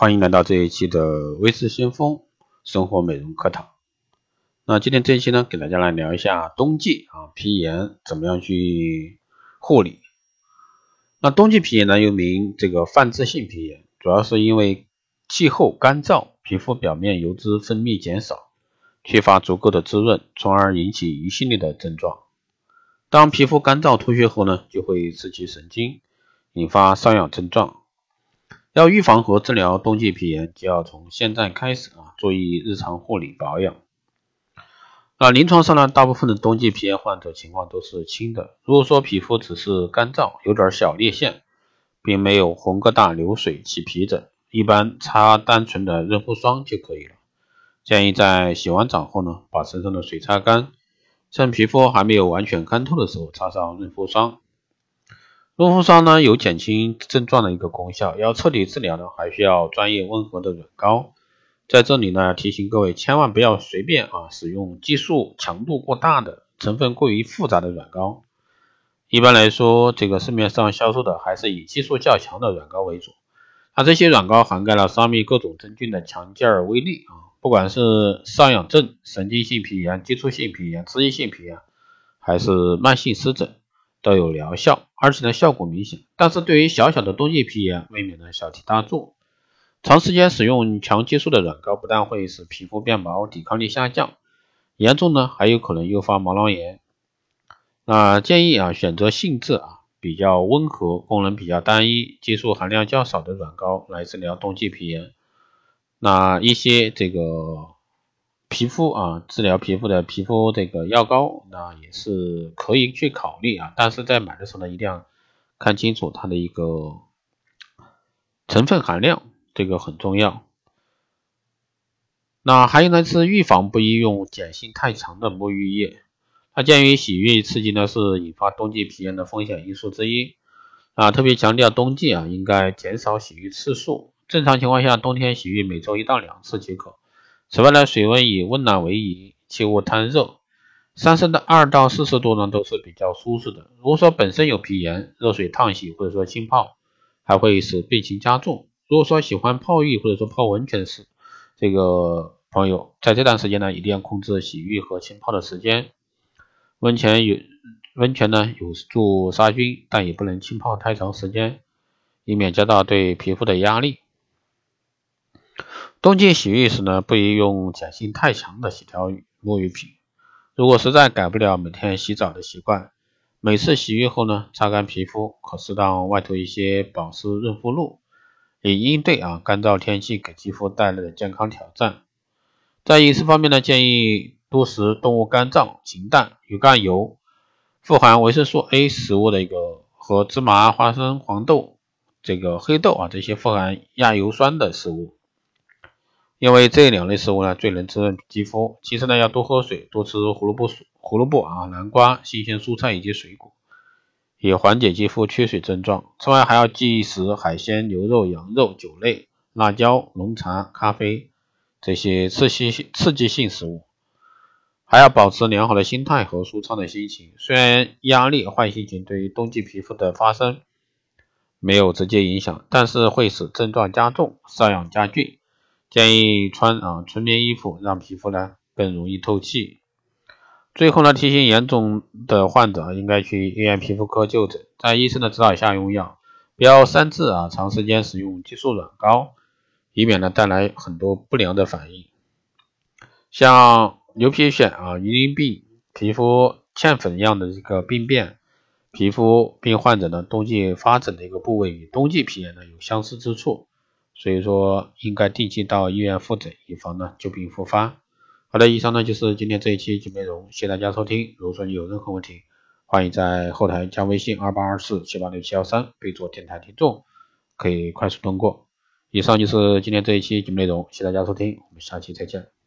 欢迎来到这一期的微视先锋生活美容课堂。那今天这一期呢，给大家来聊一下冬季啊皮炎怎么样去护理。那冬季皮炎呢，又名这个泛质性皮炎，主要是因为气候干燥，皮肤表面油脂分泌减少，缺乏足够的滋润，从而引起一系列的症状。当皮肤干燥脱屑后呢，就会刺激神经，引发瘙痒症状。要预防和治疗冬季皮炎，就要从现在开始啊，注意日常护理保养。那临床上呢，大部分的冬季皮炎患者情况都是轻的。如果说皮肤只是干燥，有点小裂线，并没有红疙瘩、流水、起皮疹，一般擦单纯的润肤霜就可以了。建议在洗完澡后呢，把身上的水擦干，趁皮肤还没有完全干透的时候，擦上润肤霜。润肤霜呢有减轻症状的一个功效，要彻底治疗呢，还需要专业温和的软膏。在这里呢，提醒各位千万不要随便啊使用激素强度过大的、成分过于复杂的软膏。一般来说，这个市面上销售的还是以激素较强的软膏为主。那这些软膏涵盖了杀灭各种真菌的强劲儿威力啊，不管是瘙痒症、神经性皮炎、接触性皮炎、脂溢性皮炎，还是慢性湿疹。都有疗效，而且呢效果明显。但是对于小小的冬季皮炎，未免呢小题大做。长时间使用强激素的软膏，不但会使皮肤变薄、抵抗力下降，严重呢还有可能诱发毛囊炎。那建议啊选择性质啊比较温和、功能比较单一、激素含量较少的软膏来治疗冬季皮炎。那一些这个。皮肤啊，治疗皮肤的皮肤这个药膏，那也是可以去考虑啊。但是在买的时候呢，一定要看清楚它的一个成分含量，这个很重要。那还有呢是预防不宜用碱性太强的沐浴液。它鉴于洗浴刺激呢是引发冬季皮炎的风险因素之一啊，特别强调冬季啊应该减少洗浴次数。正常情况下，冬天洗浴每周一到两次即可。此外呢，水温以温暖为宜，切勿贪热。上升的二到四十度呢，都是比较舒适的。如果说本身有皮炎，热水烫洗或者说浸泡，还会使病情加重。如果说喜欢泡浴或者说泡温泉时，这个朋友在这段时间呢，一定要控制洗浴和浸泡的时间。温泉有温泉呢有助杀菌，但也不能浸泡太长时间，以免加大对皮肤的压力。冬季洗浴时呢，不宜用碱性太强的洗条沐浴品。如果实在改不了每天洗澡的习惯，每次洗浴后呢，擦干皮肤，可适当外涂一些保湿润肤露，以应对啊干燥天气给肌肤带来的健康挑战。在饮食方面呢，建议多食动物肝脏、禽蛋、鱼肝油、富含维生素 A 食物的一个和芝麻、花生、黄豆、这个黑豆啊这些富含亚油酸的食物。因为这两类食物呢最能滋润肌肤，其次呢要多喝水，多吃胡萝卜、胡萝卜啊、南瓜、新鲜蔬菜以及水果，以缓解肌肤缺水症状。此外还要忌食海鲜、牛肉、羊肉、酒类、辣椒、浓茶、咖啡这些刺激性刺激性食物，还要保持良好的心态和舒畅的心情。虽然压力、坏心情对于冬季皮肤的发生没有直接影响，但是会使症状加重、瘙痒加剧。建议穿啊纯棉衣服，让皮肤呢更容易透气。最后呢，提醒严重的患者应该去医院皮肤科就诊，在医生的指导下用药，不要擅自啊长时间使用激素软膏，以免呢带来很多不良的反应。像牛皮癣啊、鱼鳞病、皮肤欠粉一样的一个病变，皮肤病患者呢冬季发疹的一个部位与冬季皮炎呢有相似之处。所以说，应该定期到医院复诊，以防呢旧病复发。好的，以上呢就是今天这一期节目内容，谢谢大家收听。如果说你有任何问题，欢迎在后台加微信二八二四七八六七幺三，备注电台听众，可以快速通过。以上就是今天这一期节目内容，谢谢大家收听，我们下期再见。